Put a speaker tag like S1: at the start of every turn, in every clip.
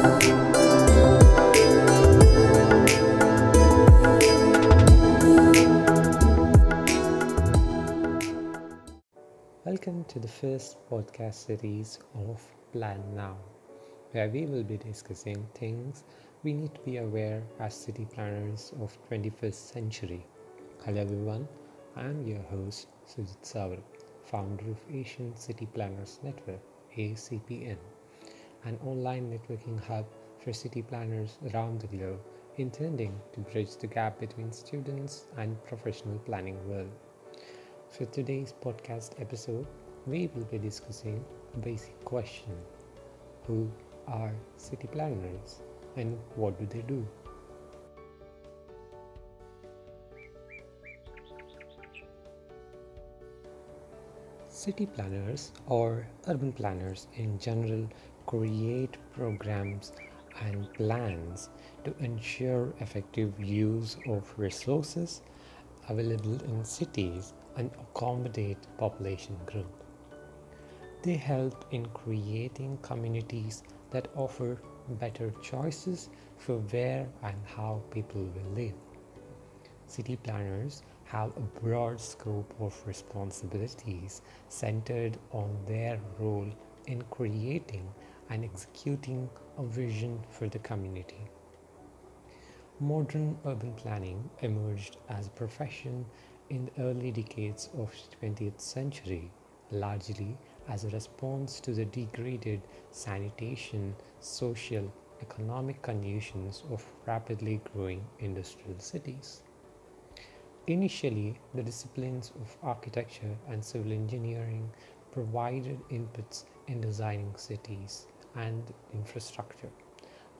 S1: Welcome to the first podcast series of Plan Now, where we will be discussing things we need to be aware as city planners of 21st century. Hello everyone, I am your host Sujit Savar, founder of Asian City Planners Network, ACPN, an online networking hub for city planners around the globe intending to bridge the gap between students and professional planning world. For today's podcast episode, we will be discussing a basic question Who are city planners and what do they do? City planners or urban planners in general create programs and plans to ensure effective use of resources available in cities and accommodate population growth. They help in creating communities that offer better choices for where and how people will live. City planners have a broad scope of responsibilities centered on their role in creating and executing a vision for the community. Modern urban planning emerged as a profession in the early decades of the 20th century, largely as a response to the degraded sanitation, social, economic conditions of rapidly growing industrial cities. Initially, the disciplines of architecture and civil engineering provided inputs in designing cities and infrastructure.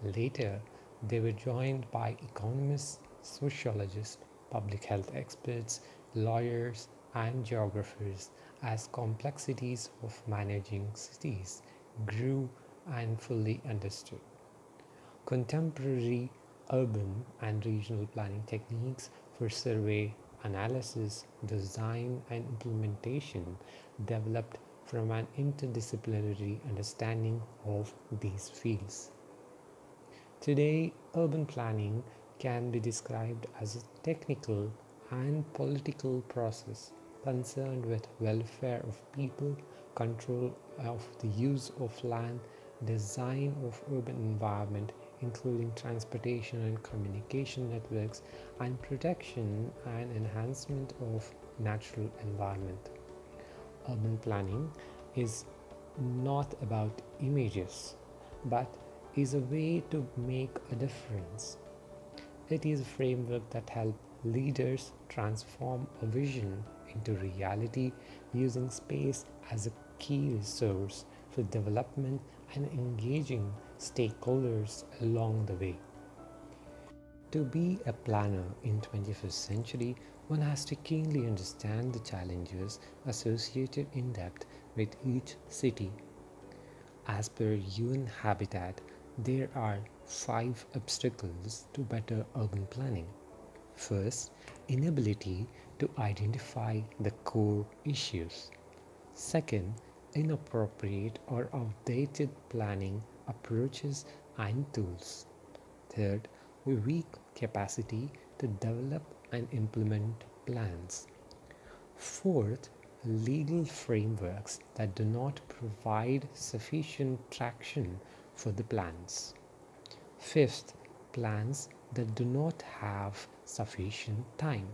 S1: Later, they were joined by economists, sociologists, public health experts, lawyers, and geographers as complexities of managing cities grew and fully understood. Contemporary urban and regional planning techniques for survey, analysis, design, and implementation developed from an interdisciplinary understanding of these fields. Today, urban planning can be described as a technical and political process concerned with welfare of people, control of the use of land, design of urban environment including transportation and communication networks and protection and enhancement of natural environment. Urban planning is not about images but is a way to make a difference. It is a framework that helps leaders transform a vision into reality using space as a key resource for development and engaging stakeholders along the way. To be a planner in 21st century, one has to keenly understand the challenges associated in depth with each city. As per UN Habitat, there are five obstacles to better urban planning. First, inability to identify the core issues. Second, inappropriate or outdated planning approaches and tools. Third, weak capacity to develop and implement plans. Fourth, legal frameworks that do not provide sufficient traction for the plans. Fifth, plans that do not have sufficient time.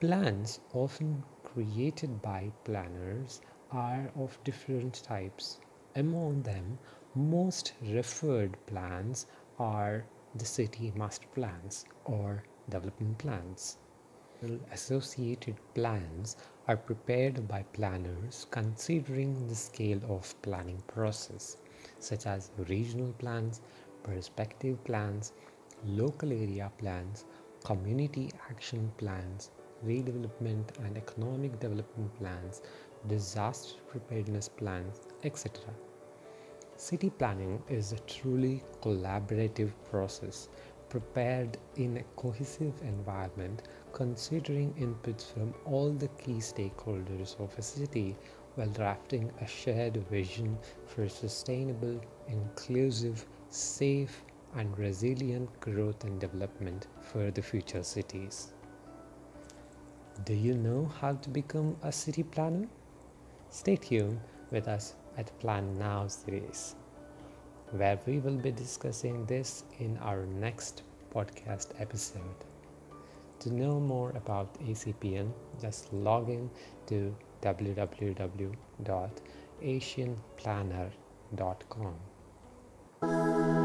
S1: Plans often created by planners are of different types. Among them, most referred plans are the city master plans or development plans. Associated plans are prepared by planners considering the scale of planning process such as regional plans, perspective plans, local area plans, community action plans, redevelopment and economic development plans, disaster preparedness plans, etc. City planning is a truly collaborative process prepared in a cohesive environment considering inputs from all the key stakeholders of a city while drafting a shared vision for sustainable, inclusive, safe, and resilient growth and development for the future cities. Do you know how to become a city planner? Stay tuned with us at Plan Now series, where we will be discussing this in our next podcast episode. To know more about ACPN, just log in to www.asianplanner.com.